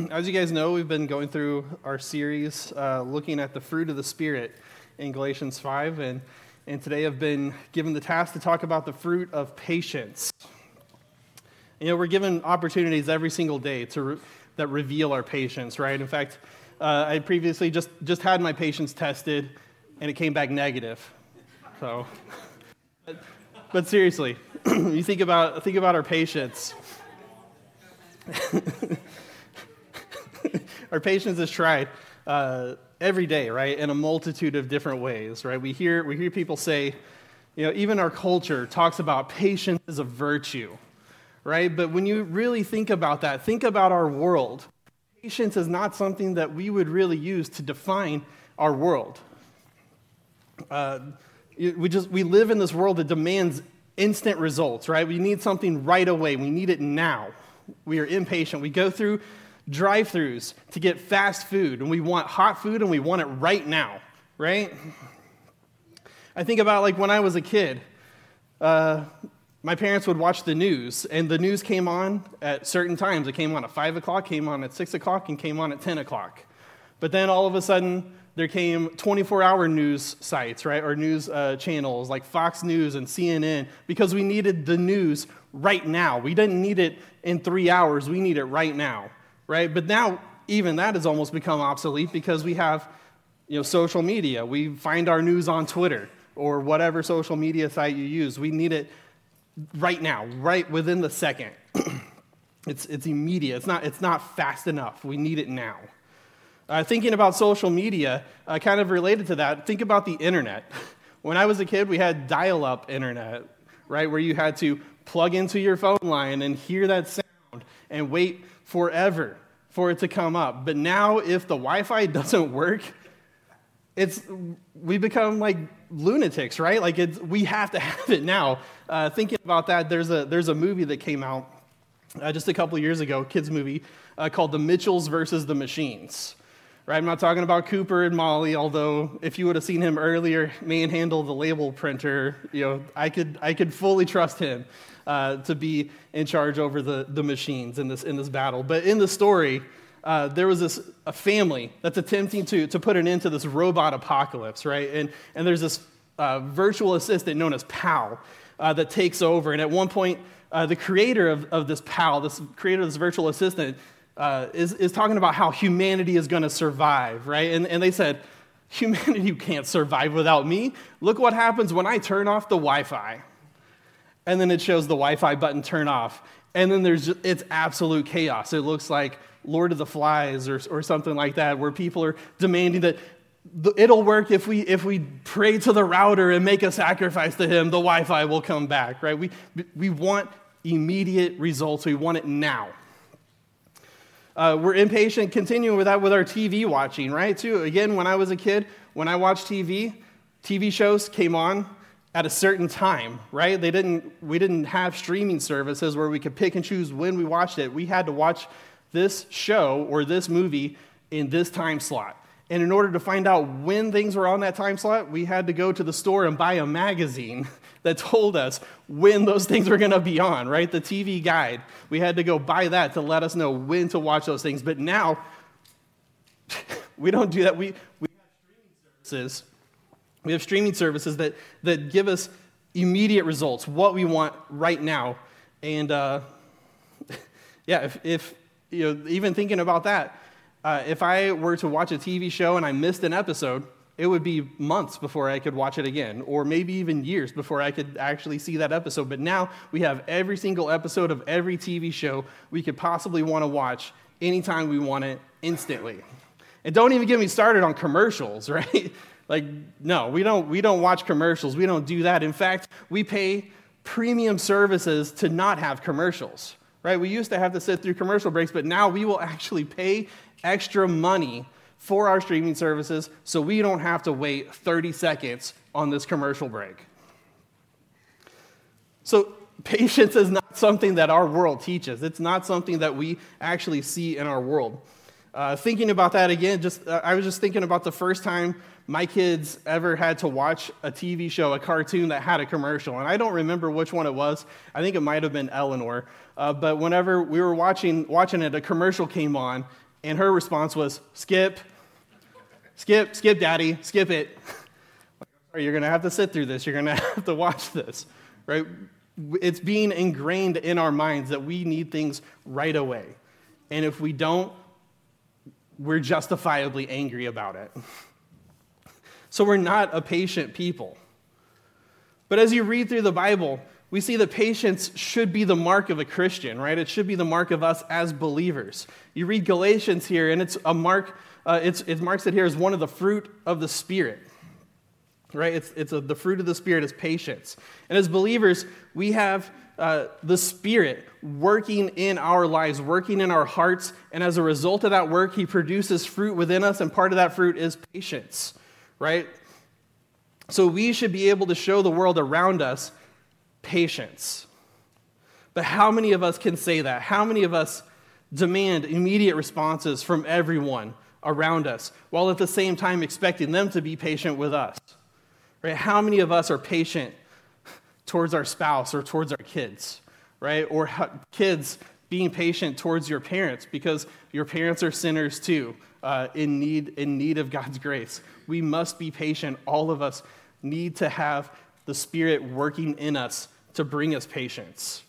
as you guys know, we've been going through our series uh, looking at the fruit of the Spirit in Galatians 5, and, and today I've been given the task to talk about the fruit of patience. You know, we're given opportunities every single day to re- that reveal our patience, right? In fact, uh, I previously just, just had my patience tested, and it came back negative. So, but seriously, you think about, think about our patience. our patience is tried uh, every day, right, in a multitude of different ways, right? We hear, we hear people say, you know, even our culture talks about patience as a virtue, right? But when you really think about that, think about our world. Patience is not something that we would really use to define our world. Uh, we just we live in this world that demands instant results, right? We need something right away. We need it now. We are impatient. We go through drive throughs to get fast food, and we want hot food and we want it right now, right? I think about like when I was a kid, uh, my parents would watch the news, and the news came on at certain times. It came on at 5 o'clock, came on at 6 o'clock, and came on at 10 o'clock. But then all of a sudden, there came 24 hour news sites, right, or news uh, channels like Fox News and CNN because we needed the news right now. We didn't need it in three hours, we need it right now right? But now even that has almost become obsolete because we have you know, social media. We find our news on Twitter or whatever social media site you use. We need it right now, right within the second. it's, it's immediate. It's not, it's not fast enough. We need it now. Uh, thinking about social media, uh, kind of related to that, think about the internet. When I was a kid, we had dial up internet, right, where you had to plug into your phone line and hear that sound and wait forever for it to come up. But now, if the Wi Fi doesn't work, it's, we become like lunatics, right? Like it's, we have to have it now. Uh, thinking about that, there's a, there's a movie that came out uh, just a couple years ago, kids movie, uh, called The Mitchells versus the Machines. Right? I'm not talking about Cooper and Molly, although if you would have seen him earlier manhandle the label printer, you know, I could, I could fully trust him uh, to be in charge over the, the machines in this, in this battle. But in the story, uh, there was this a family that's attempting to, to put an end to this robot apocalypse, right? And, and there's this uh, virtual assistant known as PAL uh, that takes over. And at one point, uh, the creator of, of this PAL, this creator of this virtual assistant, uh, is, is talking about how humanity is going to survive, right? And, and they said, Humanity can't survive without me. Look what happens when I turn off the Wi Fi and then it shows the Wi-Fi button turn off, and then there's just, it's absolute chaos. It looks like Lord of the Flies or, or something like that, where people are demanding that it'll work if we if we pray to the router and make a sacrifice to him. The Wi-Fi will come back, right? We we want immediate results. We want it now. Uh, we're impatient. Continuing with that with our TV watching, right? Too again, when I was a kid, when I watched TV, TV shows came on at a certain time, right? They didn't, we didn't have streaming services where we could pick and choose when we watched it. We had to watch this show or this movie in this time slot. And in order to find out when things were on that time slot, we had to go to the store and buy a magazine that told us when those things were going to be on, right? The TV guide. We had to go buy that to let us know when to watch those things. But now, we don't do that. We, we have streaming services we have streaming services that, that give us immediate results, what we want right now. And uh, yeah, if, if, you know, even thinking about that, uh, if I were to watch a TV show and I missed an episode, it would be months before I could watch it again, or maybe even years before I could actually see that episode. But now we have every single episode of every TV show we could possibly want to watch anytime we want it instantly. And don't even get me started on commercials, right? Like, no, we don't, we don't watch commercials. We don't do that. In fact, we pay premium services to not have commercials, right? We used to have to sit through commercial breaks, but now we will actually pay extra money for our streaming services so we don't have to wait 30 seconds on this commercial break. So, patience is not something that our world teaches, it's not something that we actually see in our world. Uh, thinking about that again, just uh, I was just thinking about the first time my kids ever had to watch a TV show, a cartoon that had a commercial. And I don't remember which one it was. I think it might have been Eleanor. Uh, but whenever we were watching, watching it, a commercial came on, And her response was, Skip, skip, skip, daddy, skip it. You're going to have to sit through this. You're going to have to watch this, right? It's being ingrained in our minds that we need things right away. And if we don't, we're justifiably angry about it. So we're not a patient people. But as you read through the Bible, we see that patience should be the mark of a Christian, right? It should be the mark of us as believers. You read Galatians here, and it's a mark, uh, it's, it marks it here as one of the fruit of the Spirit, right? It's, it's a, the fruit of the Spirit is patience. And as believers, we have uh, the Spirit working in our lives, working in our hearts, and as a result of that work, He produces fruit within us, and part of that fruit is patience, right? So we should be able to show the world around us patience. But how many of us can say that? How many of us demand immediate responses from everyone around us while at the same time expecting them to be patient with us? Right? How many of us are patient towards our spouse or towards our kids? Right? Or kids being patient towards your parents because your parents are sinners too, uh, in, need, in need of God's grace. We must be patient. All of us need to have the Spirit working in us to bring us patience.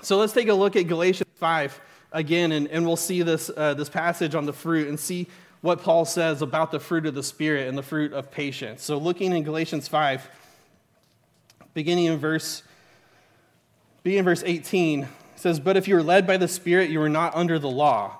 So let's take a look at Galatians 5 again, and, and we'll see this, uh, this passage on the fruit and see what Paul says about the fruit of the Spirit and the fruit of patience. So looking in Galatians 5, beginning in verse, beginning in verse 18, says, But if you are led by the Spirit, you are not under the law.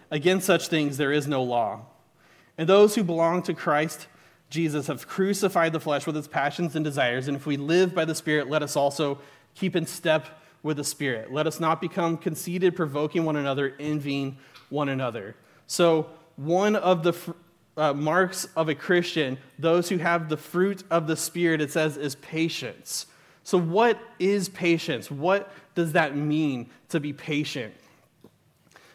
Against such things there is no law. And those who belong to Christ Jesus have crucified the flesh with its passions and desires. And if we live by the Spirit, let us also keep in step with the Spirit. Let us not become conceited, provoking one another, envying one another. So, one of the uh, marks of a Christian, those who have the fruit of the Spirit, it says, is patience. So, what is patience? What does that mean to be patient?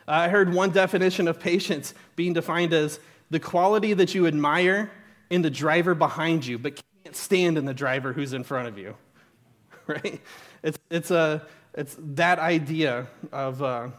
I heard one definition of patience being defined as the quality that you admire in the driver behind you, but can't stand in the driver who's in front of you. Right? It's, it's, a, it's that idea of uh,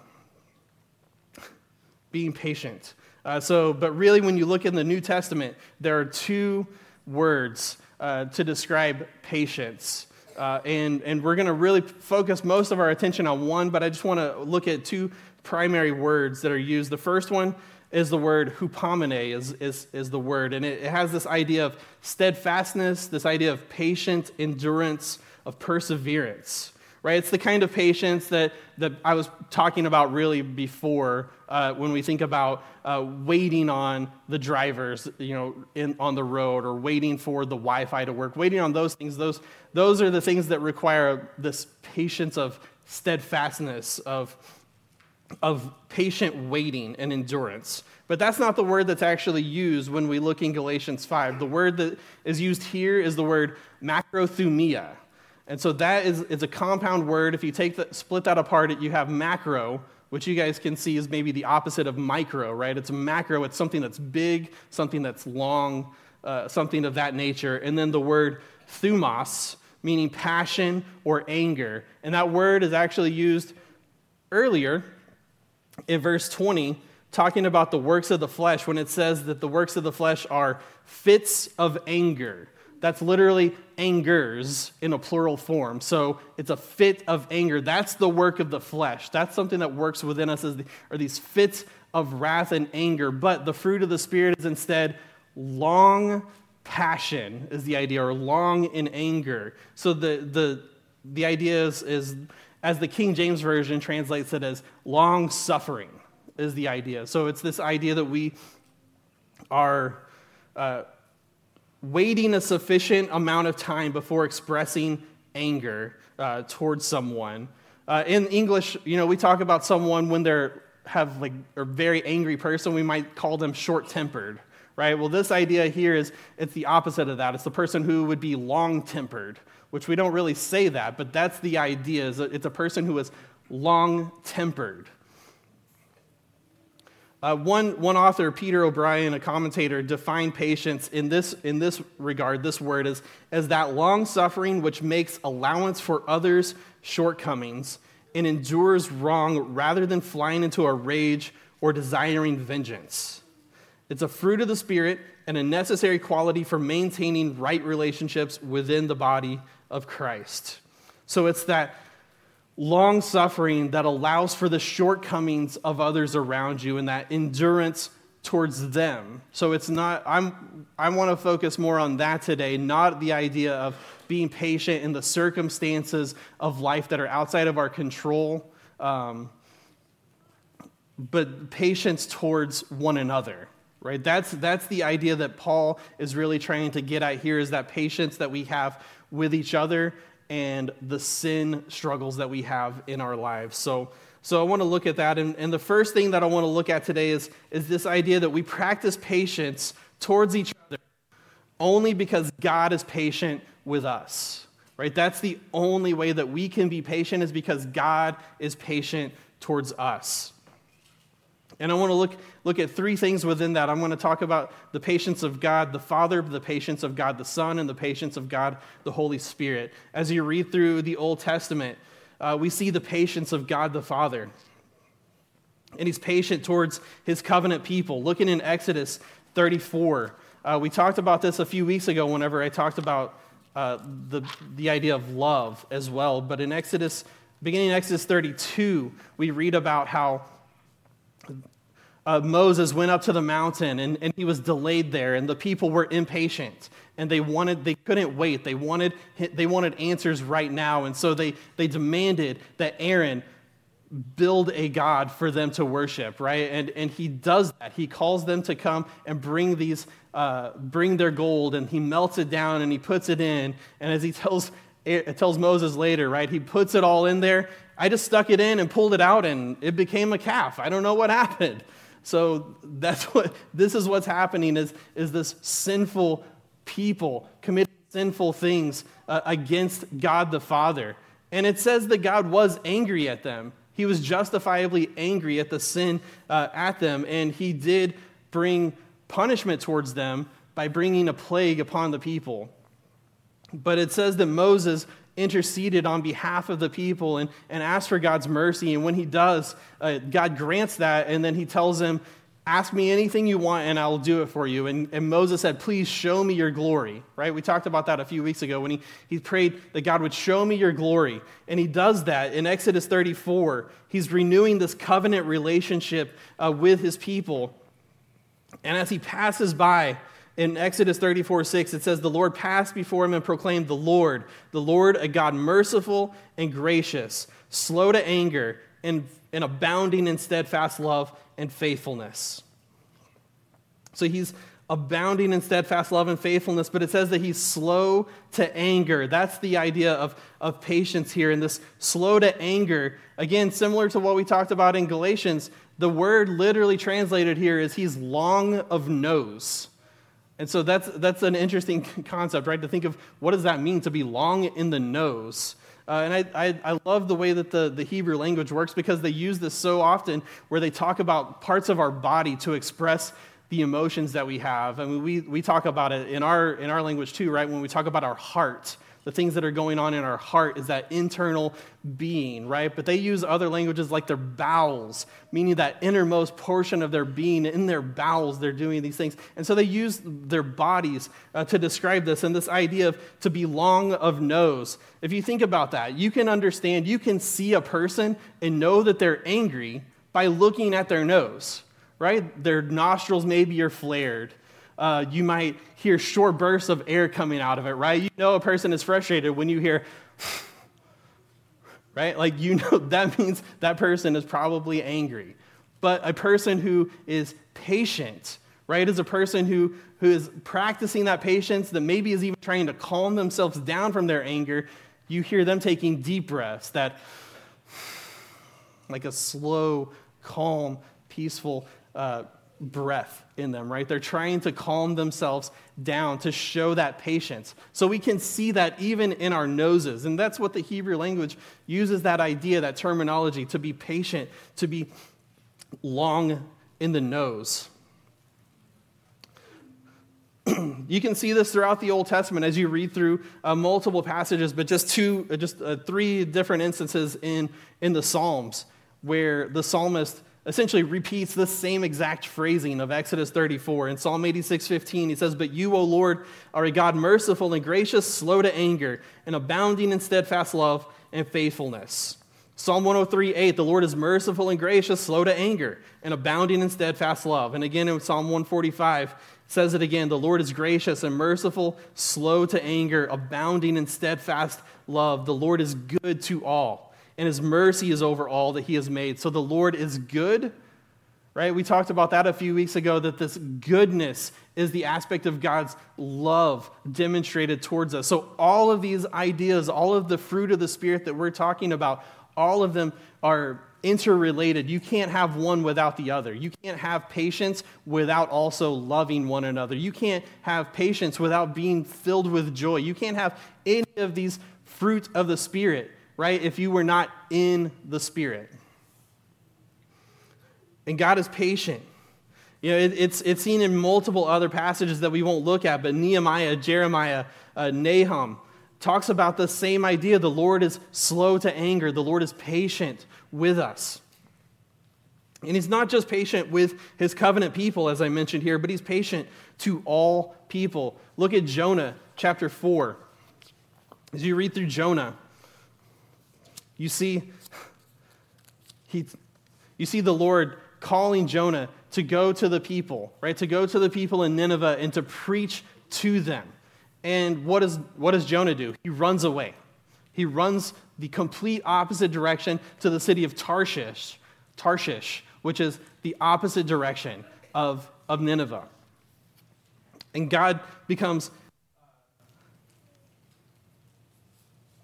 being patient. Uh, so, but really, when you look in the New Testament, there are two words uh, to describe patience. Uh, and, and we're going to really focus most of our attention on one, but I just want to look at two primary words that are used. The first one is the word hupomene, is, is, is the word. And it, it has this idea of steadfastness, this idea of patient endurance, of perseverance. Right? It's the kind of patience that, that I was talking about really before uh, when we think about uh, waiting on the drivers, you know, in, on the road or waiting for the Wi-Fi to work, waiting on those things. Those, those are the things that require this patience of steadfastness, of of patient waiting and endurance. But that's not the word that's actually used when we look in Galatians 5. The word that is used here is the word macrothumia. And so that is, is a compound word. If you take the, split that apart, you have macro, which you guys can see is maybe the opposite of micro, right? It's macro, it's something that's big, something that's long, uh, something of that nature. And then the word thumos, meaning passion or anger. And that word is actually used earlier in verse 20, talking about the works of the flesh, when it says that the works of the flesh are fits of anger. That's literally angers in a plural form. So it's a fit of anger. That's the work of the flesh. That's something that works within us, the, are these fits of wrath and anger. But the fruit of the Spirit is instead long passion, is the idea, or long in anger. So the, the, the idea is, is as the King James Version translates it as long suffering, is the idea. So it's this idea that we are uh, waiting a sufficient amount of time before expressing anger uh, towards someone. Uh, in English, you know, we talk about someone when they're have like a very angry person, we might call them short tempered, right? Well, this idea here is it's the opposite of that. It's the person who would be long tempered, which we don't really say that, but that's the idea. It's a person who is long tempered. Uh, one, one author, Peter O'Brien, a commentator, defined patience in this, in this regard, this word, as, as that long suffering which makes allowance for others' shortcomings and endures wrong rather than flying into a rage or desiring vengeance. It's a fruit of the Spirit and a necessary quality for maintaining right relationships within the body of Christ. So it's that long suffering that allows for the shortcomings of others around you and that endurance towards them. So it's not, I'm, I want to focus more on that today, not the idea of being patient in the circumstances of life that are outside of our control, um, but patience towards one another. Right? That's, that's the idea that Paul is really trying to get at here is that patience that we have with each other and the sin struggles that we have in our lives. So, so I want to look at that. And, and the first thing that I want to look at today is, is this idea that we practice patience towards each other only because God is patient with us. Right? That's the only way that we can be patient is because God is patient towards us. And I want to look, look at three things within that. I'm going to talk about the patience of God the Father, the patience of God the Son, and the patience of God the Holy Spirit. As you read through the Old Testament, uh, we see the patience of God the Father. And he's patient towards his covenant people. Looking in Exodus 34, uh, we talked about this a few weeks ago whenever I talked about uh, the, the idea of love as well. But in Exodus, beginning in Exodus 32, we read about how uh, Moses went up to the mountain and, and he was delayed there, and the people were impatient and they wanted they couldn't wait. They wanted they wanted answers right now, and so they they demanded that Aaron build a god for them to worship, right? And and he does that. He calls them to come and bring these uh, bring their gold, and he melts it down and he puts it in. And as he tells tells Moses later, right? He puts it all in there. I just stuck it in and pulled it out, and it became a calf. I don't know what happened. So that's what this is what's happening is, is this sinful people committing sinful things uh, against God the Father. And it says that God was angry at them. He was justifiably angry at the sin uh, at them, and he did bring punishment towards them by bringing a plague upon the people. But it says that Moses interceded on behalf of the people and, and asked for God's mercy. And when he does, uh, God grants that, and then he tells him, Ask me anything you want, and I'll do it for you. And, and Moses said, Please show me your glory, right? We talked about that a few weeks ago when he, he prayed that God would show me your glory. And he does that in Exodus 34. He's renewing this covenant relationship uh, with his people. And as he passes by, in Exodus 34 6, it says, The Lord passed before him and proclaimed, The Lord, the Lord, a God merciful and gracious, slow to anger, and, and abounding in steadfast love and faithfulness. So he's abounding in steadfast love and faithfulness, but it says that he's slow to anger. That's the idea of, of patience here. And this slow to anger, again, similar to what we talked about in Galatians, the word literally translated here is he's long of nose. And so that's, that's an interesting concept, right? To think of what does that mean to be long in the nose. Uh, and I, I, I, love the way that the, the Hebrew language works because they use this so often where they talk about parts of our body to express the emotions that we have. I mean, we, we talk about it in our, in our language too, right? When we talk about our heart the things that are going on in our heart is that internal being, right? But they use other languages like their bowels, meaning that innermost portion of their being. In their bowels, they're doing these things. And so they use their bodies uh, to describe this and this idea of to be long of nose. If you think about that, you can understand, you can see a person and know that they're angry by looking at their nose, right? Their nostrils maybe are flared uh, you might hear short bursts of air coming out of it, right? You know a person is frustrated when you hear, right? Like you know that means that person is probably angry. But a person who is patient, right, is a person who, who is practicing that patience, that maybe is even trying to calm themselves down from their anger. You hear them taking deep breaths, that like a slow calm, peaceful uh, breath in them, right? They're trying to calm themselves down to show that patience. So we can see that even in our noses. And that's what the Hebrew language uses that idea, that terminology, to be patient, to be long in the nose. you can see this throughout the Old Testament as you read through uh, multiple passages, but just two, uh, just uh, three different instances in, in the Psalms where the psalmist essentially repeats the same exact phrasing of Exodus 34. In Psalm 86 15, he says, But you, O Lord, are a God merciful and gracious, slow to anger, and abounding in steadfast love and faithfulness. Psalm 103 8, the Lord is merciful and gracious, slow to anger, and abounding in steadfast love. And again in Psalm 145, says it again the Lord is gracious and merciful, slow to anger, abounding in steadfast love. The Lord is good to all and his mercy is over all that he has made. So the Lord is good, right? We talked about that a few weeks ago that this goodness is the aspect of God's love demonstrated towards us. So all of these ideas, all of the fruit of the Spirit that we're talking about, all of them are interrelated. You can't have one without the other. You can't have patience without also loving one another. You can't have patience without being filled with joy. You can't have any of these fruit of the Spirit right, if you were not in the Spirit. And God is patient. You know, it, it's, it's seen in multiple other passages that we won't look at, but Nehemiah, Jeremiah, uh, Nahum talks about the same idea. The Lord is slow to anger, the Lord is patient with us. And he's not just patient with his covenant people, as I mentioned here, but he's patient to all people. Look at Jonah chapter 4. As you read through Jonah, you see, he, you see the Lord calling Jonah to go to the people, right? To go to the people in Nineveh and to preach to them. And what, is, what does Jonah do? He runs away. He runs the complete opposite direction to the city of Tarshish, Tarshish, which is the opposite direction of, of Nineveh. And God becomes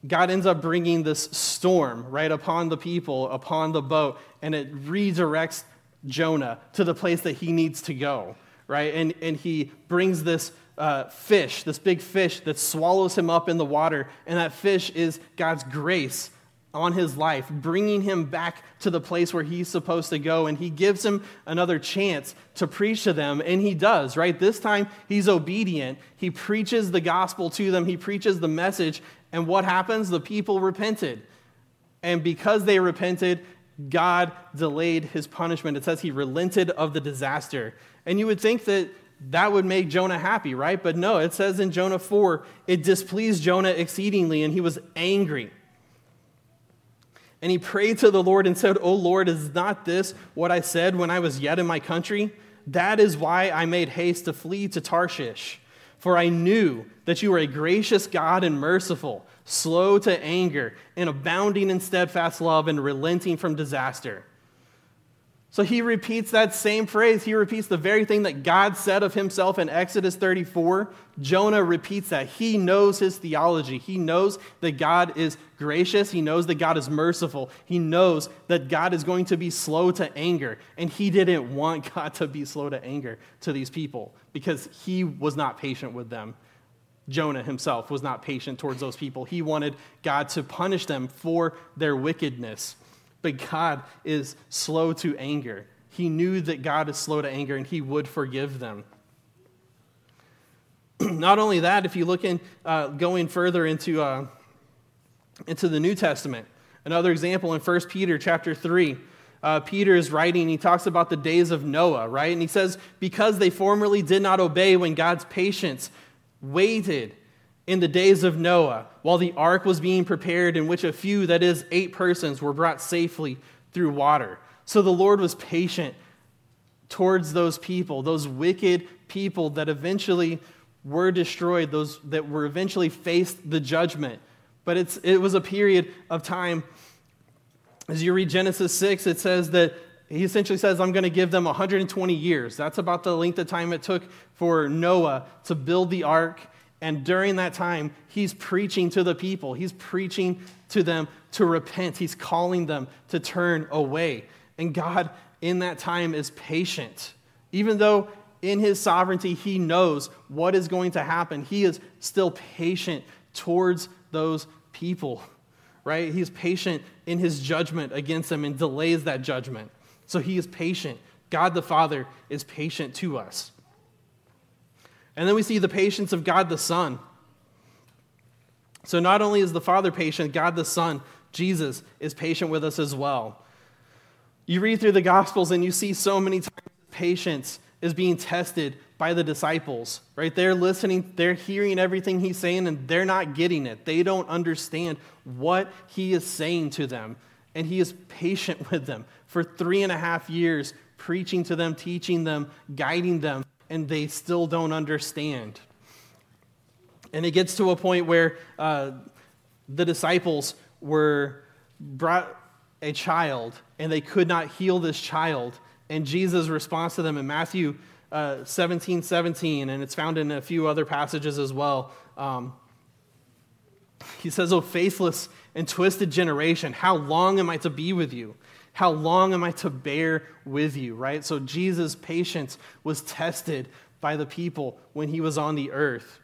God ends up bringing this storm right upon the people, upon the boat, and it redirects Jonah to the place that he needs to go, right? And, and he brings this uh, fish, this big fish that swallows him up in the water, and that fish is God's grace on his life, bringing him back to the place where he's supposed to go. And he gives him another chance to preach to them. And he does, right? This time he's obedient. He preaches the gospel to them, he preaches the message. And what happens? The people repented. And because they repented, God delayed his punishment. It says he relented of the disaster. And you would think that that would make Jonah happy, right? But no, it says in Jonah 4, it displeased Jonah exceedingly, and he was angry. And he prayed to the Lord and said, O Lord, is not this what I said when I was yet in my country? That is why I made haste to flee to Tarshish. For I knew that you are a gracious God and merciful, slow to anger, and abounding in steadfast love and relenting from disaster. So he repeats that same phrase. He repeats the very thing that God said of himself in Exodus 34. Jonah repeats that. He knows his theology. He knows that God is gracious. He knows that God is merciful. He knows that God is going to be slow to anger. And he didn't want God to be slow to anger to these people because he was not patient with them. Jonah himself was not patient towards those people. He wanted God to punish them for their wickedness. But God is slow to anger. He knew that God is slow to anger and he would forgive them. Not only that, if you look in, uh, going further into, uh, into the New Testament, another example in 1 Peter chapter 3, uh, Peter is writing, he talks about the days of Noah, right? And he says, Because they formerly did not obey when God's patience waited in the days of Noah, while the ark was being prepared, in which a few, that is, eight persons, were brought safely through water. So the Lord was patient towards those people, those wicked people that eventually were destroyed, those that were eventually faced the judgment. But it's, it was a period of time. As you read Genesis 6, it says that he essentially says, I'm going to give them 120 years. That's about the length of time it took for Noah to build the ark and during that time, he's preaching to the people. He's preaching to them to repent. He's calling them to turn away. And God, in that time is patient. Even though in his sovereignty he knows what is going to happen, he is still patient towards those people, right? He's patient in his judgment against them and delays that judgment. So he is patient. God the Father is patient to us. And then we see the patience of God the Son. So not only is the Father patient, God the Son, Jesus, is patient with us as well. You read through the Gospels and you see so many times patience is being tested by the disciples, right? They're listening, they're hearing everything he's saying, and they're not getting it. They don't understand what he is saying to them. And he is patient with them for three and a half years, preaching to them, teaching them, guiding them, and they still don't understand. And it gets to a point where uh, the disciples were brought a child and they could not heal this child. And Jesus' response to them in Matthew uh, 17 17, and it's found in a few other passages as well. Um, he says, Oh, faithless and twisted generation, how long am I to be with you? How long am I to bear with you, right? So Jesus' patience was tested by the people when he was on the earth.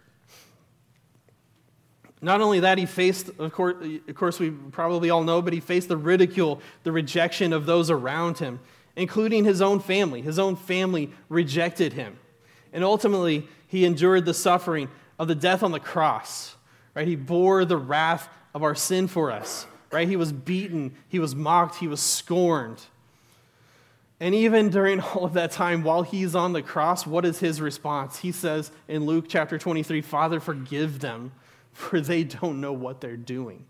Not only that, he faced, of course, of course, we probably all know, but he faced the ridicule, the rejection of those around him, including his own family. His own family rejected him. And ultimately, he endured the suffering of the death on the cross. Right? He bore the wrath of our sin for us. Right? He was beaten, he was mocked, he was scorned. And even during all of that time, while he's on the cross, what is his response? He says in Luke chapter 23, Father, forgive them for they don't know what they're doing,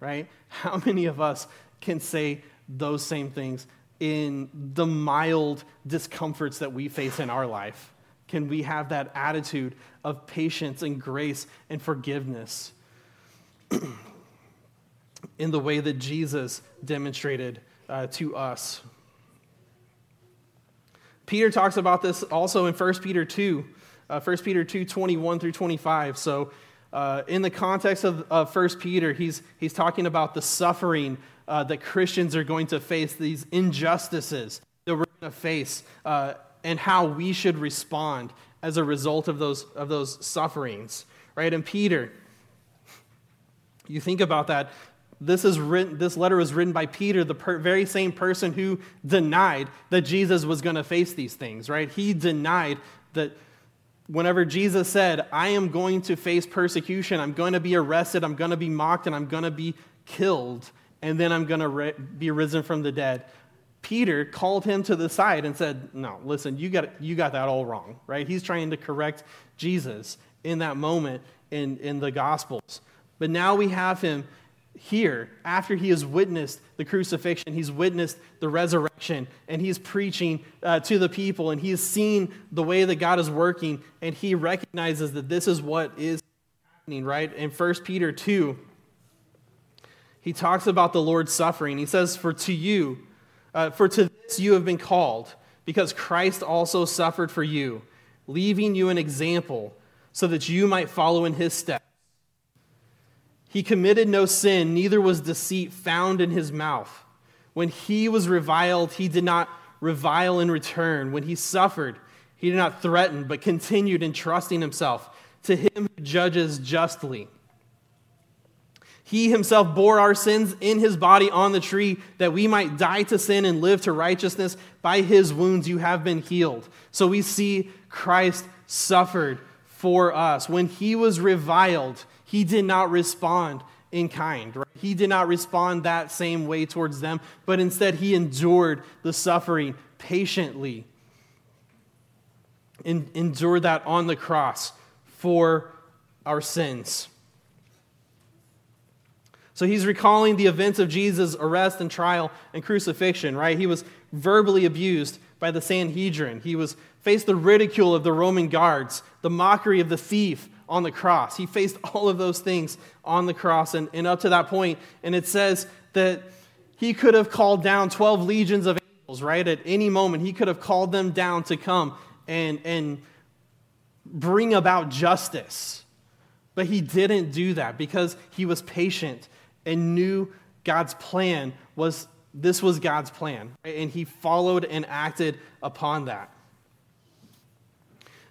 right? How many of us can say those same things in the mild discomforts that we face in our life? Can we have that attitude of patience and grace and forgiveness in the way that Jesus demonstrated uh, to us? Peter talks about this also in 1 Peter 2, uh, 1 Peter 2, 21 through 25. So uh, in the context of, of 1 Peter, he's, he's talking about the suffering uh, that Christians are going to face, these injustices that we're going to face, uh, and how we should respond as a result of those, of those sufferings. Right? And Peter, you think about that. This, is written, this letter was written by Peter, the per, very same person who denied that Jesus was going to face these things, right? He denied that whenever Jesus said, I am going to face persecution, I'm going to be arrested, I'm going to be mocked, and I'm going to be killed, and then I'm going to re- be risen from the dead, Peter called him to the side and said, No, listen, you got, you got that all wrong, right? He's trying to correct Jesus in that moment in, in the Gospels. But now we have him here, after he has witnessed the crucifixion, he's witnessed the resurrection, and he's preaching uh, to the people, and he's seen the way that God is working, and he recognizes that this is what is happening, right? In 1 Peter 2, he talks about the Lord's suffering. He says, For to you, uh, for to this you have been called, because Christ also suffered for you, leaving you an example, so that you might follow in his steps. He committed no sin, neither was deceit found in his mouth. When he was reviled, he did not revile in return. When he suffered, he did not threaten, but continued entrusting himself to him who judges justly. He himself bore our sins in his body on the tree that we might die to sin and live to righteousness. By his wounds you have been healed. So we see Christ suffered for us. When he was reviled, he did not respond in kind. Right? He did not respond that same way towards them, but instead he endured the suffering patiently. En- endured that on the cross for our sins. So he's recalling the events of Jesus' arrest and trial and crucifixion, right? He was verbally abused by the Sanhedrin. He was faced the ridicule of the Roman guards, the mockery of the thief, on the cross. He faced all of those things on the cross and, and up to that point. And it says that he could have called down 12 legions of angels, right? At any moment, he could have called them down to come and, and bring about justice. But he didn't do that because he was patient and knew God's plan was this was God's plan, right? and he followed and acted upon that.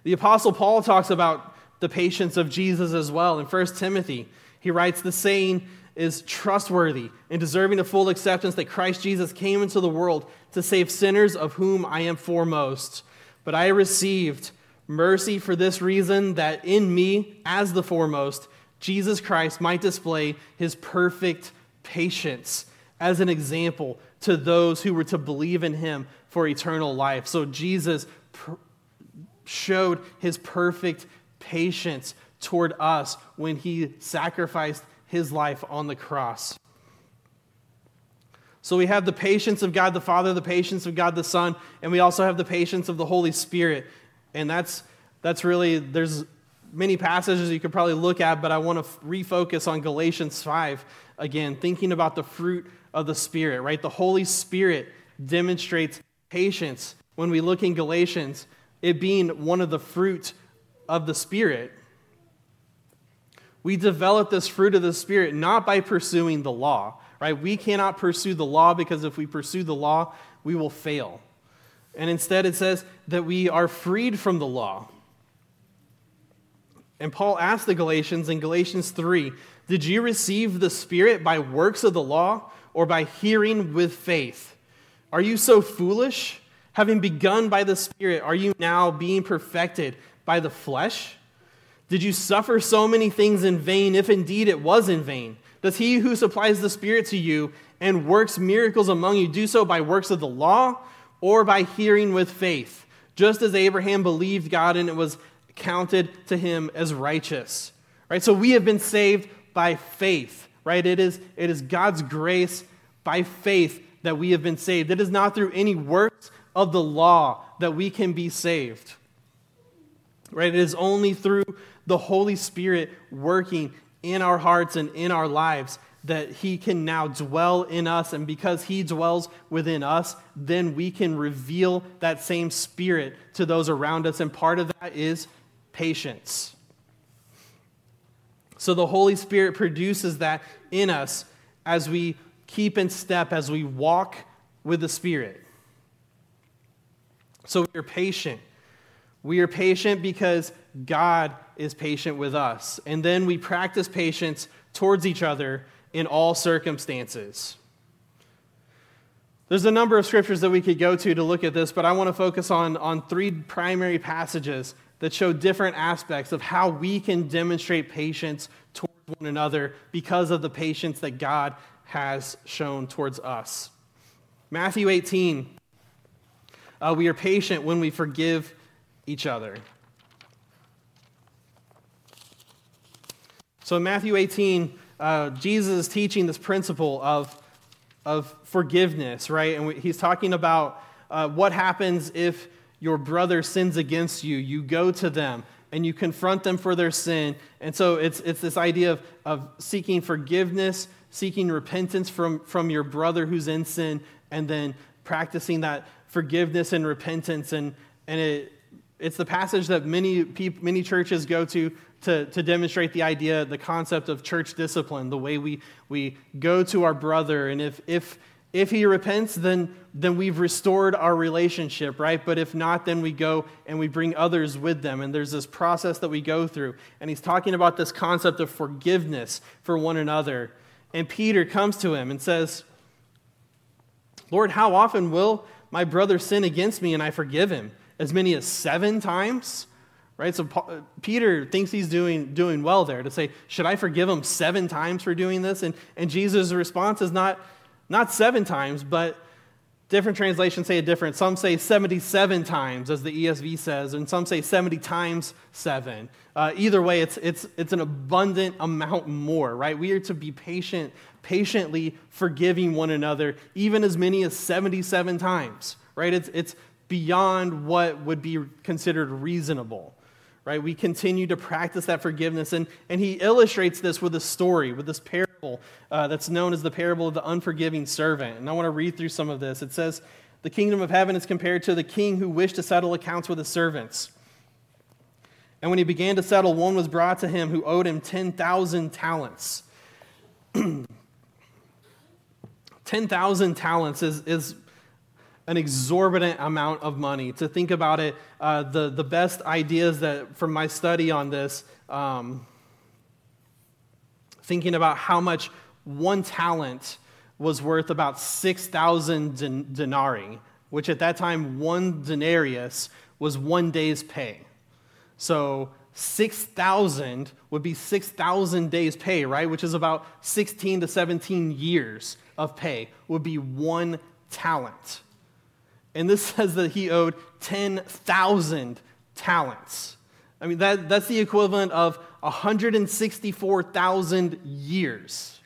The Apostle Paul talks about the patience of Jesus as well. In 1 Timothy, he writes, The saying is trustworthy and deserving of full acceptance that Christ Jesus came into the world to save sinners, of whom I am foremost. But I received mercy for this reason that in me, as the foremost, Jesus Christ might display his perfect patience as an example to those who were to believe in him for eternal life. So Jesus pr- showed his perfect patience toward us when he sacrificed his life on the cross. So we have the patience of God the Father, the patience of God the Son, and we also have the patience of the Holy Spirit. And that's that's really there's many passages you could probably look at, but I want to refocus on Galatians 5 again, thinking about the fruit of the Spirit, right? The Holy Spirit demonstrates patience when we look in Galatians, it being one of the fruit of the Spirit. We develop this fruit of the Spirit not by pursuing the law, right? We cannot pursue the law because if we pursue the law, we will fail. And instead, it says that we are freed from the law. And Paul asked the Galatians in Galatians 3 Did you receive the Spirit by works of the law or by hearing with faith? Are you so foolish? Having begun by the Spirit, are you now being perfected by the flesh? Did you suffer so many things in vain, if indeed it was in vain? Does he who supplies the Spirit to you and works miracles among you do so by works of the law or by hearing with faith? Just as Abraham believed God and it was counted to him as righteous. Right? So we have been saved by faith right? It is, it is God's grace by faith that we have been saved. It is not through any works of the law that we can be saved, right? It is only through the Holy Spirit working in our hearts and in our lives that He can now dwell in us. And because He dwells within us, then we can reveal that same Spirit to those around us. And part of that is patience. So the Holy Spirit produces that in us as we keep in step, as we walk with the Spirit. So we are patient. We are patient because God is patient with us. And then we practice patience towards each other in all circumstances. There's a number of scriptures that we could go to to look at this, but I want to focus on, on three primary passages that show different aspects of how we can demonstrate patience towards one another because of the patience that God has shown towards us. Matthew 18, uh, we are patient when we forgive each other. So in Matthew 18, uh, Jesus is teaching this principle of, of forgiveness, right? And he's talking about uh, what happens if your brother sins against you, you go to them and you confront them for their sin. And so it's, it's this idea of, of seeking forgiveness, seeking repentance from, from your brother who's in sin, and then practicing that forgiveness and repentance. And, and it, it's the passage that many, many churches go to, to to demonstrate the idea, the concept of church discipline, the way we, we go to our brother. And if, if, if he repents, then, then we've restored our relationship, right? But if not, then we go and we bring others with them. And there's this process that we go through. And he's talking about this concept of forgiveness for one another. And Peter comes to him and says, Lord, how often will my brother sin against me and I forgive him? As many as seven times? Right? So Paul, Peter thinks he's doing, doing well there to say, Should I forgive him seven times for doing this? And, and Jesus' response is not, not seven times, but different translations say it different. Some say 77 times, as the ESV says, and some say 70 times seven. Uh, either way, it's, it's, it's an abundant amount more, right? We are to be patient, patiently forgiving one another, even as many as 77 times, right? It's, it's beyond what would be considered reasonable right? We continue to practice that forgiveness. And, and he illustrates this with a story, with this parable uh, that's known as the parable of the unforgiving servant. And I want to read through some of this. It says, The kingdom of heaven is compared to the king who wished to settle accounts with his servants. And when he began to settle, one was brought to him who owed him 10,000 talents. 10,000 talents is, is an exorbitant amount of money. To think about it, uh, the, the best ideas that from my study on this, um, thinking about how much one talent was worth about 6,000 den- denarii, which at that time, one denarius was one day's pay. So 6,000 would be 6,000 days' pay, right? Which is about 16 to 17 years of pay, would be one talent. And this says that he owed 10,000 talents. I mean, that, that's the equivalent of 164,000 years,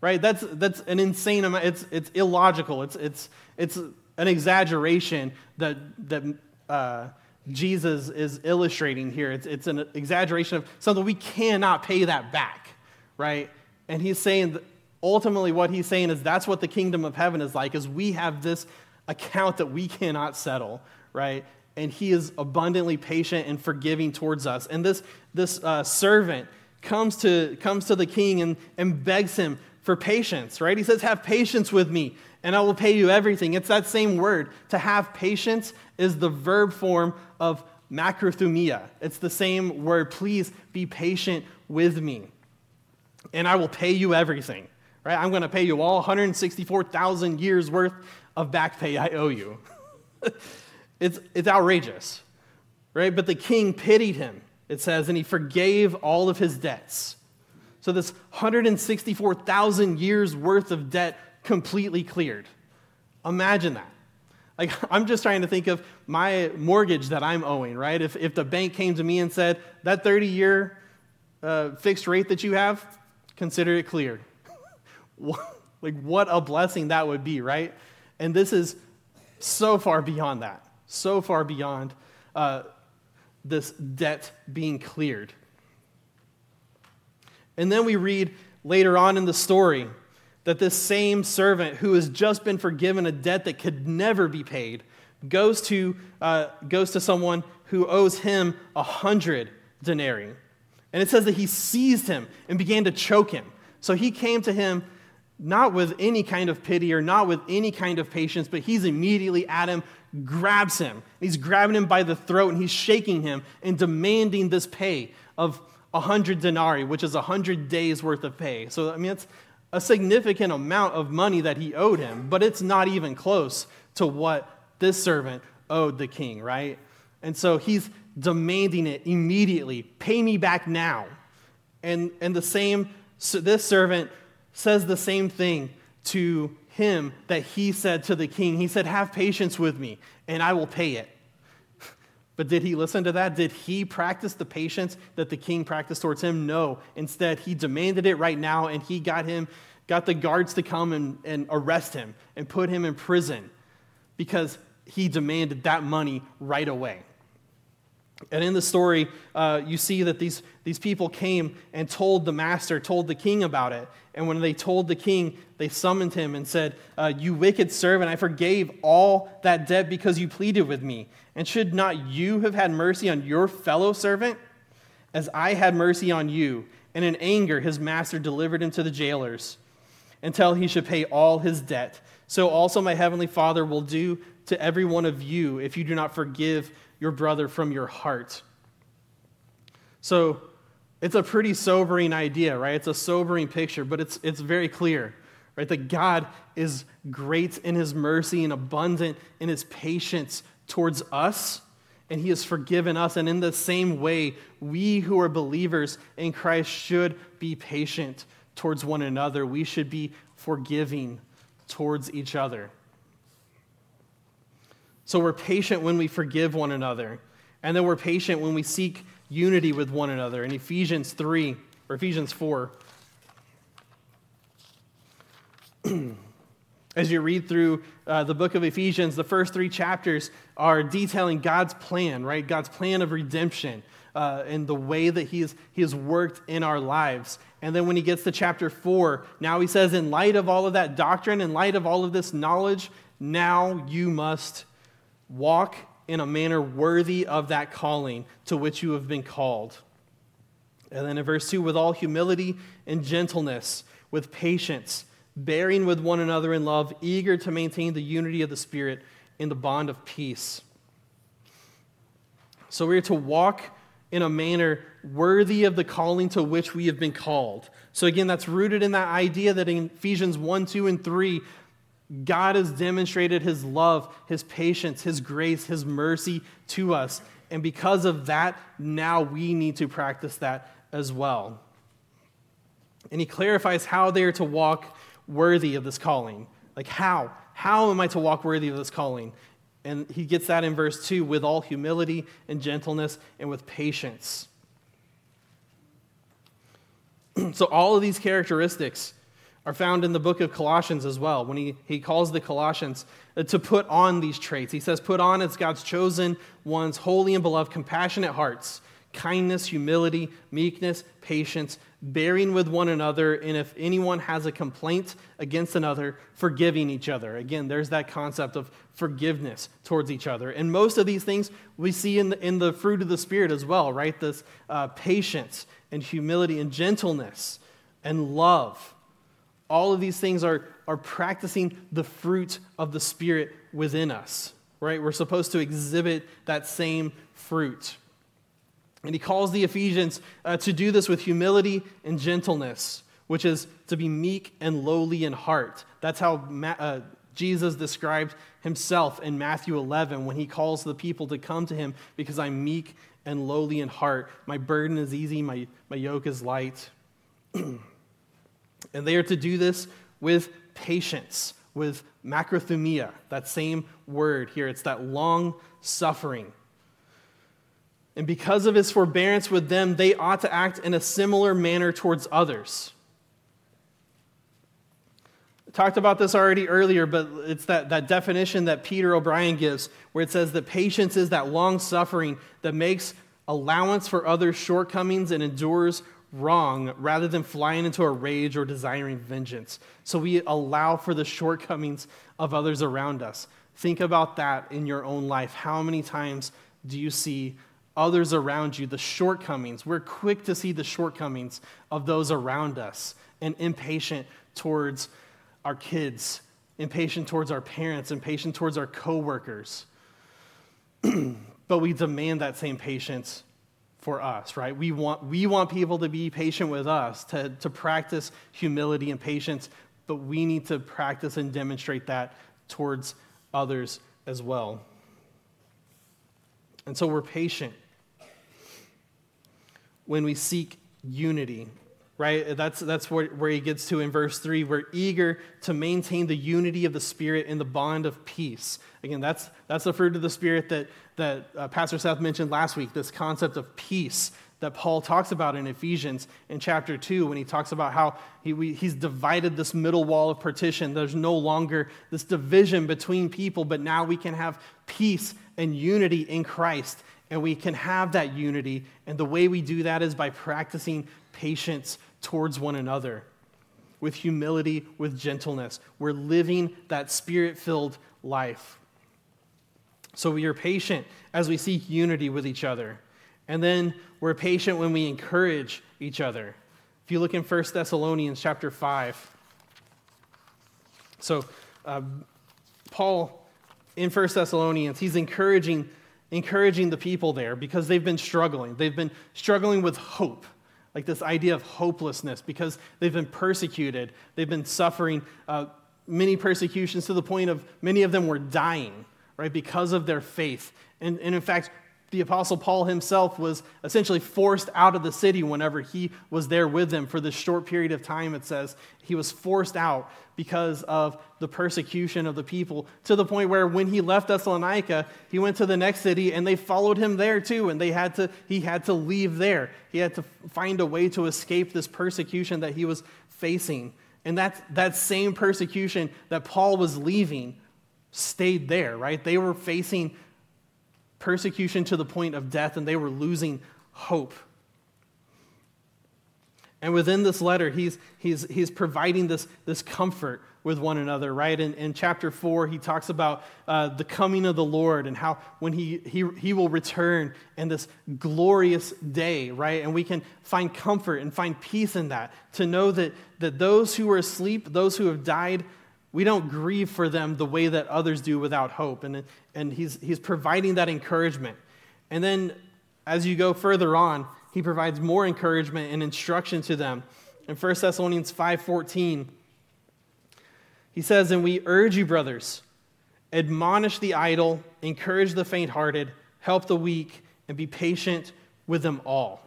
right? That's, that's an insane amount. It's, it's illogical. It's, it's, it's an exaggeration that, that uh, Jesus is illustrating here. It's, it's an exaggeration of something we cannot pay that back, right? And he's saying, ultimately, what he's saying is that's what the kingdom of heaven is like, is we have this account that we cannot settle, right? And he is abundantly patient and forgiving towards us. And this, this uh, servant comes to, comes to the king and, and begs him for patience, right? He says, Have patience with me, and I will pay you everything. It's that same word. To have patience is the verb form of macrothumia. It's the same word. Please be patient with me, and I will pay you everything, right? I'm going to pay you all 164,000 years worth of back pay I owe you. it's, it's outrageous, right? But the king pitied him, it says, and he forgave all of his debts. So this 164,000 years worth of debt completely cleared. Imagine that. Like, I'm just trying to think of my mortgage that I'm owing, right? If, if the bank came to me and said, that 30 year uh, fixed rate that you have, consider it cleared. like, what a blessing that would be, right? And this is so far beyond that, so far beyond uh, this debt being cleared. And then we read later on in the story that this same servant who has just been forgiven a debt that could never be paid goes to, uh, goes to someone who owes him a hundred denarii. And it says that he seized him and began to choke him. So he came to him not with any kind of pity or not with any kind of patience, but he's immediately at him, grabs him. He's grabbing him by the throat and he's shaking him and demanding this pay of a 100 denarii, which is a 100 days worth of pay. So, I mean, it's a significant amount of money that he owed him, but it's not even close to what this servant owed the king, right? And so he's demanding it immediately. Pay me back now. And, and the same, so this servant says the same thing to him that he said to the king. He said, Have patience with me, and I will pay it. But did he listen to that? Did he practice the patience that the king practiced towards him? No. Instead, he demanded it right now, and he got him, got the guards to come and, and arrest him and put him in prison because he demanded that money right away. And in the story, uh, you see that these, these people came and told the master, told the king about it. And when they told the king, they summoned him and said, uh, You wicked servant, I forgave all that debt because you pleaded with me. And should not you have had mercy on your fellow servant? As I had mercy on you. And in anger, his master delivered him to the jailers until he should pay all his debt. So also my heavenly Father will do to every one of you if you do not forgive your brother from your heart. So it's a pretty sobering idea, right? It's a sobering picture, but it's, it's very clear, right? That God is great in his mercy and abundant in his patience towards us, and he has forgiven us. And in the same way, we who are believers in Christ should be patient towards one another. We should be forgiving towards each other. So we're patient when we forgive one another. And then we're patient when we seek unity with one another. In Ephesians 3, or Ephesians 4, as you read through uh, the book of Ephesians, the first three chapters are detailing God's plan, right? God's plan of redemption uh, and the way that he, is, he has worked in our lives. And then when he gets to chapter 4, now he says, in light of all of that doctrine, in light of all of this knowledge, now you must Walk in a manner worthy of that calling to which you have been called. And then in verse 2, with all humility and gentleness, with patience, bearing with one another in love, eager to maintain the unity of the Spirit in the bond of peace. So we are to walk in a manner worthy of the calling to which we have been called. So again, that's rooted in that idea that in Ephesians 1, 2, and 3, God has demonstrated his love, his patience, his grace, his mercy to us. And because of that, now we need to practice that as well. And he clarifies how they are to walk worthy of this calling. Like, how? How am I to walk worthy of this calling? And he gets that in verse 2 with all humility and gentleness and with patience. so, all of these characteristics are found in the book of Colossians as well, when he, he calls the Colossians uh, to put on these traits. He says, Put on as God's chosen ones, holy and beloved, compassionate hearts, kindness, humility, meekness, patience, bearing with one another, and if anyone has a complaint against another, forgiving each other. Again, there's that concept of forgiveness towards each other. And most of these things we see in the, in the fruit of the Spirit as well, right? This uh, patience and humility and gentleness and love all of these things are, are practicing the fruit of the Spirit within us, right? We're supposed to exhibit that same fruit. And he calls the Ephesians uh, to do this with humility and gentleness, which is to be meek and lowly in heart. That's how Ma- uh, Jesus described himself in Matthew 11 when he calls the people to come to him because I'm meek and lowly in heart. My burden is easy, my, my yoke is light. And they are to do this with patience, with macrothumia, that same word here. It's that long suffering. And because of his forbearance with them, they ought to act in a similar manner towards others. I talked about this already earlier, but it's that, that definition that Peter O'Brien gives, where it says that patience is that long suffering that makes allowance for others' shortcomings and endures wrong rather than flying into a rage or desiring vengeance. So we allow for the shortcomings of others around us. Think about that in your own life. How many times do you see others around you, the shortcomings? We're quick to see the shortcomings of those around us and impatient towards our kids, impatient towards our parents, impatient towards our coworkers. but we demand that same patience for us, right? We want, we want people to be patient with us, to, to practice humility and patience, but we need to practice and demonstrate that towards others as well. And so we're patient when we seek unity, right? That's, that's where, where he gets to in verse 3. We're eager to maintain the unity of the Spirit in the bond of peace. Again, that's, that's the fruit of the Spirit that, that uh, Pastor Seth mentioned last week, this concept of peace that Paul talks about in Ephesians in chapter 2 when he talks about how he, we, he's divided this middle wall of partition. There's no longer this division between people, but now we can have peace and unity in Christ. And we can have that unity. And the way we do that is by practicing patience towards one another with humility, with gentleness. We're living that spirit filled life. So we are patient as we seek unity with each other. And then we're patient when we encourage each other. If you look in 1 Thessalonians chapter 5. So uh, Paul in 1 Thessalonians, he's encouraging, encouraging the people there because they've been struggling. They've been struggling with hope, like this idea of hopelessness because they've been persecuted. They've been suffering uh, many persecutions to the point of many of them were dying right, because of their faith. And, and in fact, the Apostle Paul himself was essentially forced out of the city whenever he was there with them for this short period of time, it says. He was forced out because of the persecution of the people to the point where when he left Thessalonica, he went to the next city and they followed him there too. And they had to, he had to leave there. He had to find a way to escape this persecution that he was facing. And that's that same persecution that Paul was leaving stayed there, right? They were facing persecution to the point of death and they were losing hope. And within this letter, he's, he's, he's providing this, this comfort with one another, right? In, in chapter 4, he talks about uh, the coming of the Lord and how when he, he, he will return in this glorious day, right? And we can find comfort and find peace in that, to know that, that those who are asleep, those who have died, we don't grieve for them the way that others do without hope. And, and he's, he's providing that encouragement. And then as you go further on, he provides more encouragement and instruction to them. In 1 Thessalonians 5:14, he says, "And we urge you, brothers, admonish the idle, encourage the faint-hearted, help the weak, and be patient with them all."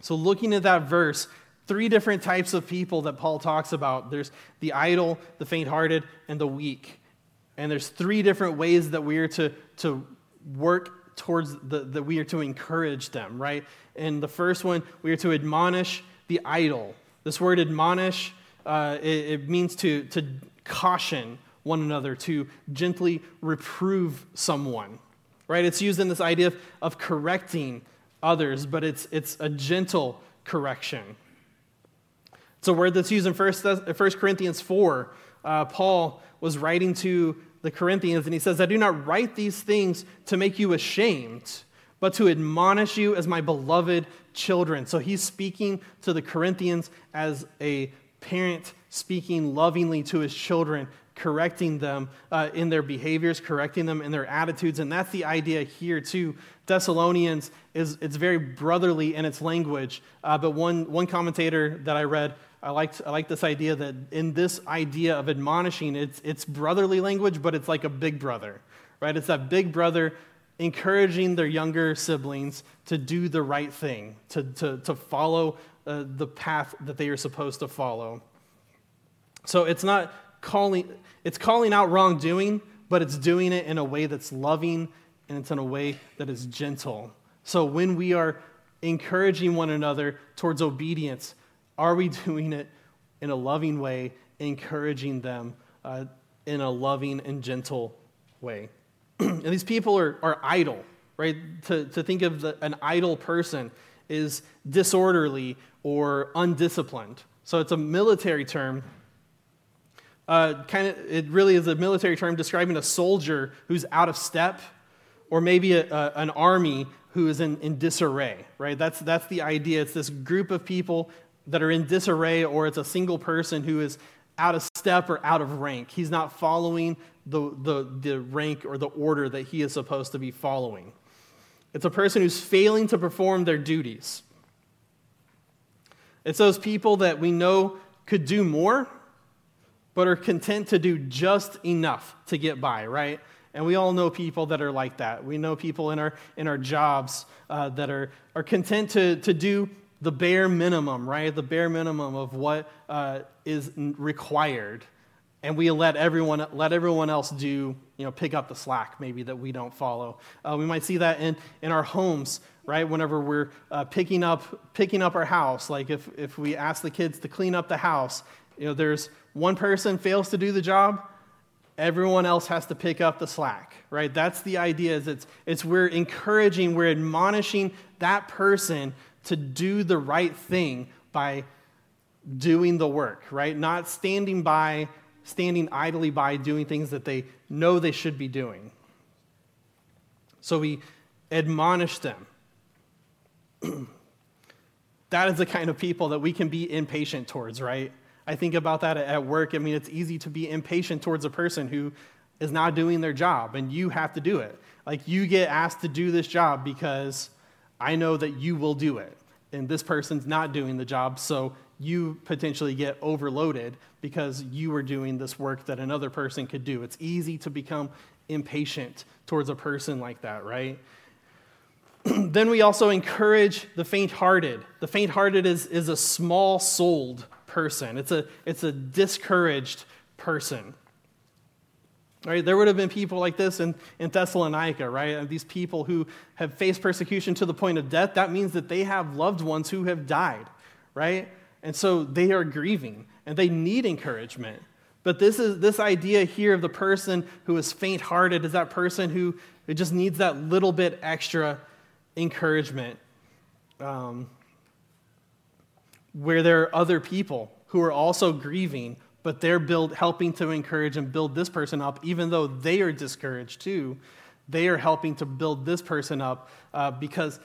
So looking at that verse, three different types of people that Paul talks about. There's the idle, the faint-hearted, and the weak. And there's three different ways that we are to, to work towards the, that we are to encourage them, right? And the first one, we are to admonish the idle. This word admonish, uh, it, it means to, to caution one another, to gently reprove someone, right? It's used in this idea of, of correcting others, but it's, it's a gentle correction. It's a word that's used in 1, 1 Corinthians 4. Uh, Paul was writing to the Corinthians, and he says, I do not write these things to make you ashamed, but to admonish you as my beloved children. So he's speaking to the Corinthians as a parent speaking lovingly to his children, correcting them uh, in their behaviors, correcting them in their attitudes. And that's the idea here, too. Thessalonians is it's very brotherly in its language. Uh, but one, one commentator that I read I like, I like this idea that in this idea of admonishing, it's, it's brotherly language, but it's like a big brother, right? It's that big brother encouraging their younger siblings to do the right thing, to, to, to follow uh, the path that they are supposed to follow. So it's not calling, it's calling out wrongdoing, but it's doing it in a way that's loving and it's in a way that is gentle. So when we are encouraging one another towards obedience, are we doing it in a loving way, encouraging them uh, in a loving and gentle way? and these people are, are idle, right? To, to think of the, an idle person is disorderly or undisciplined. So it's a military term. Uh, kind of, it really is a military term describing a soldier who's out of step, or maybe a, a, an army who is in, in disarray, right? That's, that's the idea. It's this group of people that are in disarray, or it's a single person who is out of step or out of rank. He's not following the, the, the rank or the order that he is supposed to be following. It's a person who's failing to perform their duties. It's those people that we know could do more, but are content to do just enough to get by, right? And we all know people that are like that. We know people in our, in our jobs uh, that are, are content to, to do the bare minimum, right? The bare minimum of what uh, is required. And we let everyone, let everyone else do, you know, pick up the slack maybe that we don't follow. Uh, we might see that in, in our homes, right? Whenever we're uh, picking, up, picking up our house, like if, if we ask the kids to clean up the house, you know, there's one person fails to do the job, everyone else has to pick up the slack, right? That's the idea is it's, it's we're encouraging, we're admonishing that person to do the right thing by doing the work, right? Not standing by, standing idly by doing things that they know they should be doing. So we admonish them. that is the kind of people that we can be impatient towards, right? I think about that at work. I mean, it's easy to be impatient towards a person who is not doing their job, and you have to do it. Like, you get asked to do this job because I know that you will do it. And this person's not doing the job, so you potentially get overloaded because you were doing this work that another person could do. It's easy to become impatient towards a person like that, right? then we also encourage the faint hearted. The faint hearted is, is a small souled person, it's a, it's a discouraged person. Right? There would have been people like this in, in Thessalonica, right? These people who have faced persecution to the point of death. That means that they have loved ones who have died, right? And so they are grieving and they need encouragement. But this is this idea here of the person who is faint-hearted is that person who, just needs that little bit extra encouragement. Um, where there are other people who are also grieving but they're build, helping to encourage and build this person up, even though they are discouraged too. They are helping to build this person up uh, because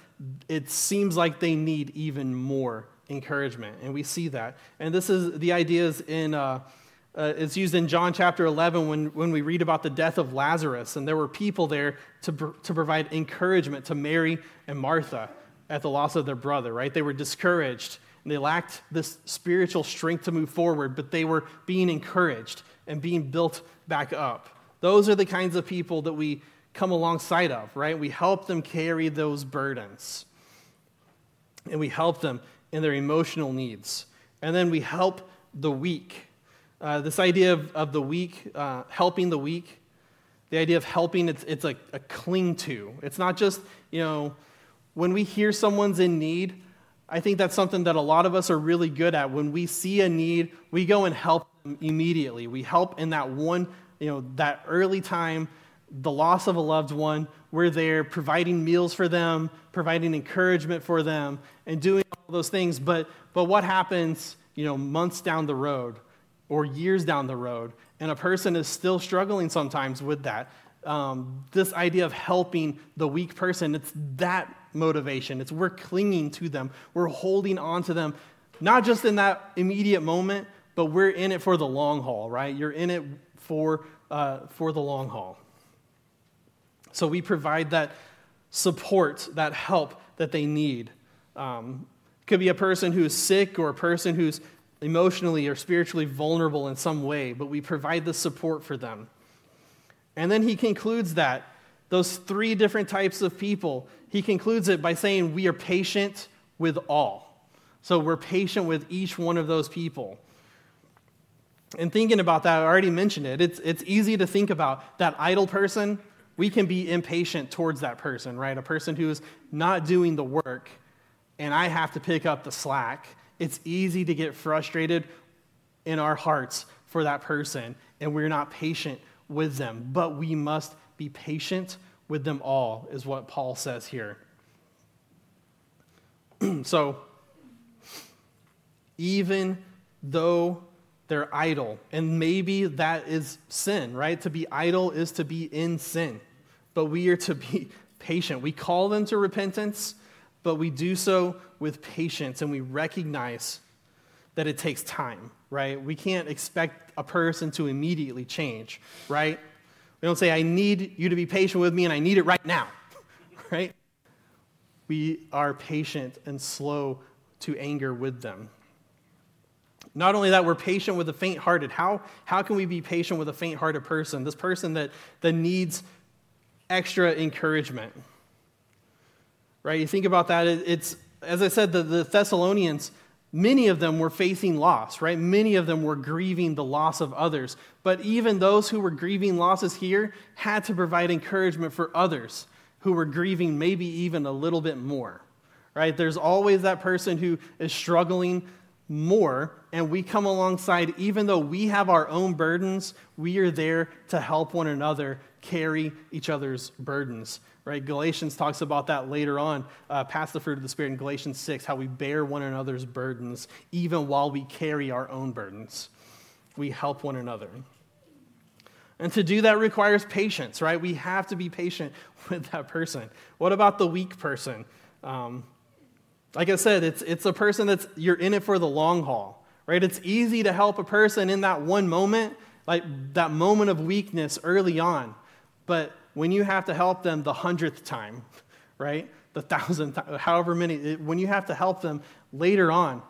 it seems like they need even more encouragement. And we see that. And this is the idea is in. Uh, uh, it's used in John chapter 11 when, when we read about the death of Lazarus, and there were people there to, to provide encouragement to Mary and Martha at the loss of their brother, right? They were discouraged they lacked this spiritual strength to move forward, but they were being encouraged and being built back up. Those are the kinds of people that we come alongside of, right? We help them carry those burdens, and we help them in their emotional needs. And then we help the weak uh, this idea of, of the weak, uh, helping the weak, the idea of helping, it's, it's a, a cling to. It's not just, you know, when we hear someone's in need, I think that's something that a lot of us are really good at. When we see a need, we go and help them immediately. We help in that one, you know, that early time, the loss of a loved one. We're there providing meals for them, providing encouragement for them, and doing all those things. But, but what happens, you know, months down the road? or years down the road, and a person is still struggling sometimes with that. Um, this idea of helping the weak person, it's that motivation. It's we're clinging to them, we're holding on to them, not just in that immediate moment, but we're in it for the long haul, right? You're in it for, uh, for the long haul. So we provide that support, that help that they need. Um, could be a person who's sick or a person who's emotionally or spiritually vulnerable in some way, but we provide the support for them. And then he concludes that those three different types of people, he concludes it by saying, We are patient with all. So we're patient with each one of those people. And thinking about that, I already mentioned it. It's, it's easy to think about that idle person. We can be impatient towards that person, right? A person who is not doing the work, and I have to pick up the slack it's easy to get frustrated in our hearts for that person, and we're not patient with them. But we must be patient with them all, is what Paul says here. so, even though they're idle, and maybe that is sin, right? To be idle is to be in sin, but we are to be patient. We call them to repentance, but we do so with patience and we recognize that it takes time, right? We can't expect a person to immediately change, right? We don't say, I need you to be patient with me and I need it right now, right? We are patient and slow to anger with them. Not only that, we're patient with the faint hearted. How, how can we be patient with a faint hearted person? This person that, that needs extra encouragement right? You think about that, it's, as I said, the, the Thessalonians, many of them were facing loss, right? Many of them were grieving the loss of others. But even those who were grieving losses here had to provide encouragement for others who were grieving maybe even a little bit more, right? There's always that person who is struggling more, and we come alongside, even though we have our own burdens, we are there to help one another carry each other's burdens right? Galatians talks about that later on, uh, past the fruit of the Spirit in Galatians 6, how we bear one another's burdens even while we carry our own burdens. We help one another. And to do that requires patience, right? We have to be patient with that person. What about the weak person? Um, like I said, it's, it's a person that's, you're in it for the long haul, right? It's easy to help a person in that one moment, like that moment of weakness early on. But when you have to help them the hundredth time, right? The thousandth, however many, when you have to help them later on,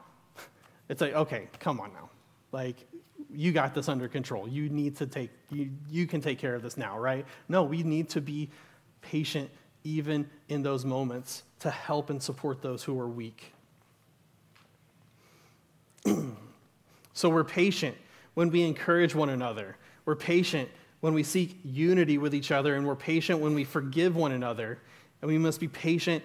it's like, okay, come on now. Like, you got this under control. You need to take, you, you can take care of this now, right? No, we need to be patient even in those moments to help and support those who are weak. so we're patient when we encourage one another. We're patient when we seek unity with each other, and we're patient when we forgive one another. And we must be patient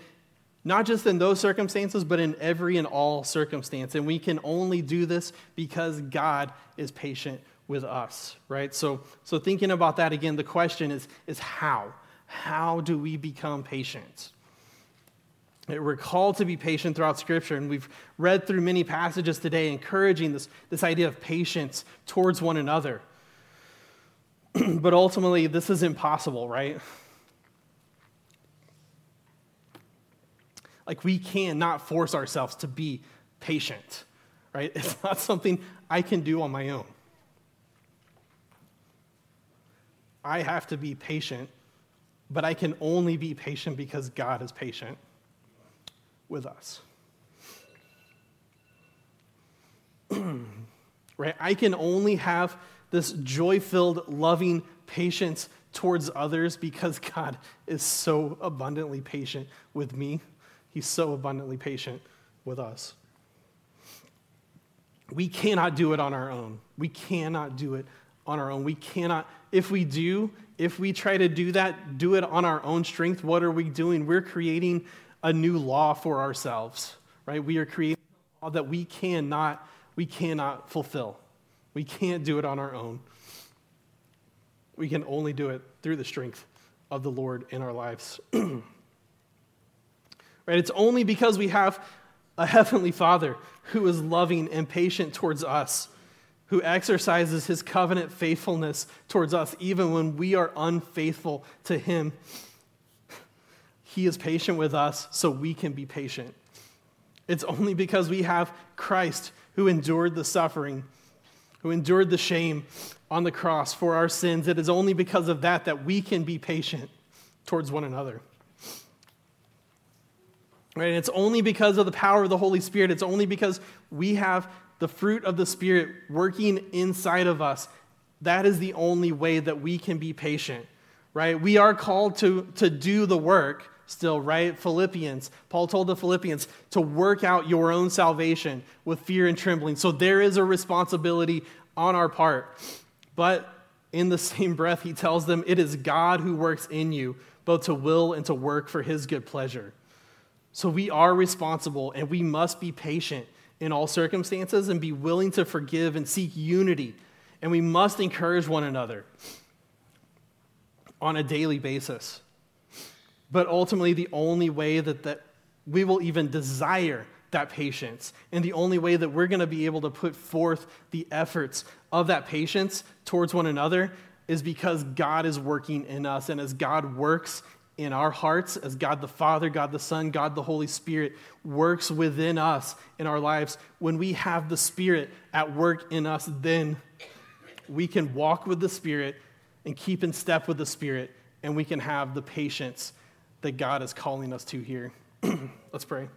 not just in those circumstances, but in every and all circumstance. And we can only do this because God is patient with us, right? So, so thinking about that again, the question is, is how? How do we become patient? We're called to be patient throughout Scripture, and we've read through many passages today encouraging this, this idea of patience towards one another. but ultimately, this is impossible, right? Like, we cannot force ourselves to be patient, right? It's not something I can do on my own. I have to be patient, but I can only be patient because God is patient with us. right? I can only have this joy filled, loving patience towards others because God is so abundantly patient with me. He's so abundantly patient with us. We cannot do it on our own. We cannot do it on our own. We cannot, if we do, if we try to do that, do it on our own strength, what are we doing? We're creating a new law for ourselves, right? We are creating a law that we cannot, we cannot fulfill. We can't do it on our own. We can only do it through the strength of the Lord in our lives. right? It's only because we have a heavenly Father who is loving and patient towards us, who exercises his covenant faithfulness towards us, even when we are unfaithful to him he is patient with us so we can be patient. It's only because we have Christ who endured the suffering, who endured the shame on the cross for our sins. It is only because of that that we can be patient towards one another. Right? And it's only because of the power of the Holy Spirit. It's only because we have the fruit of the Spirit working inside of us. That is the only way that we can be patient. Right? We are called to, to do the work, still, right? Philippians, Paul told the Philippians to work out your own salvation with fear and trembling. So there is a responsibility on our part. But in the same breath, he tells them it is God who works in you, both to will and to work for his good pleasure. So we are responsible and we must be patient in all circumstances and be willing to forgive and seek unity. And we must encourage one another on a daily basis. But ultimately, the only way that, that we will even desire that patience, and the only way that we're going to be able to put forth the efforts of that patience towards one another is because God is working in us. And as God works in our hearts, as God the Father, God the Son, God the Holy Spirit works within us in our lives, when we have the Spirit at work in us, then we can walk with the Spirit and keep in step with the Spirit, and we can have the patience that God is calling us to here. Let's pray.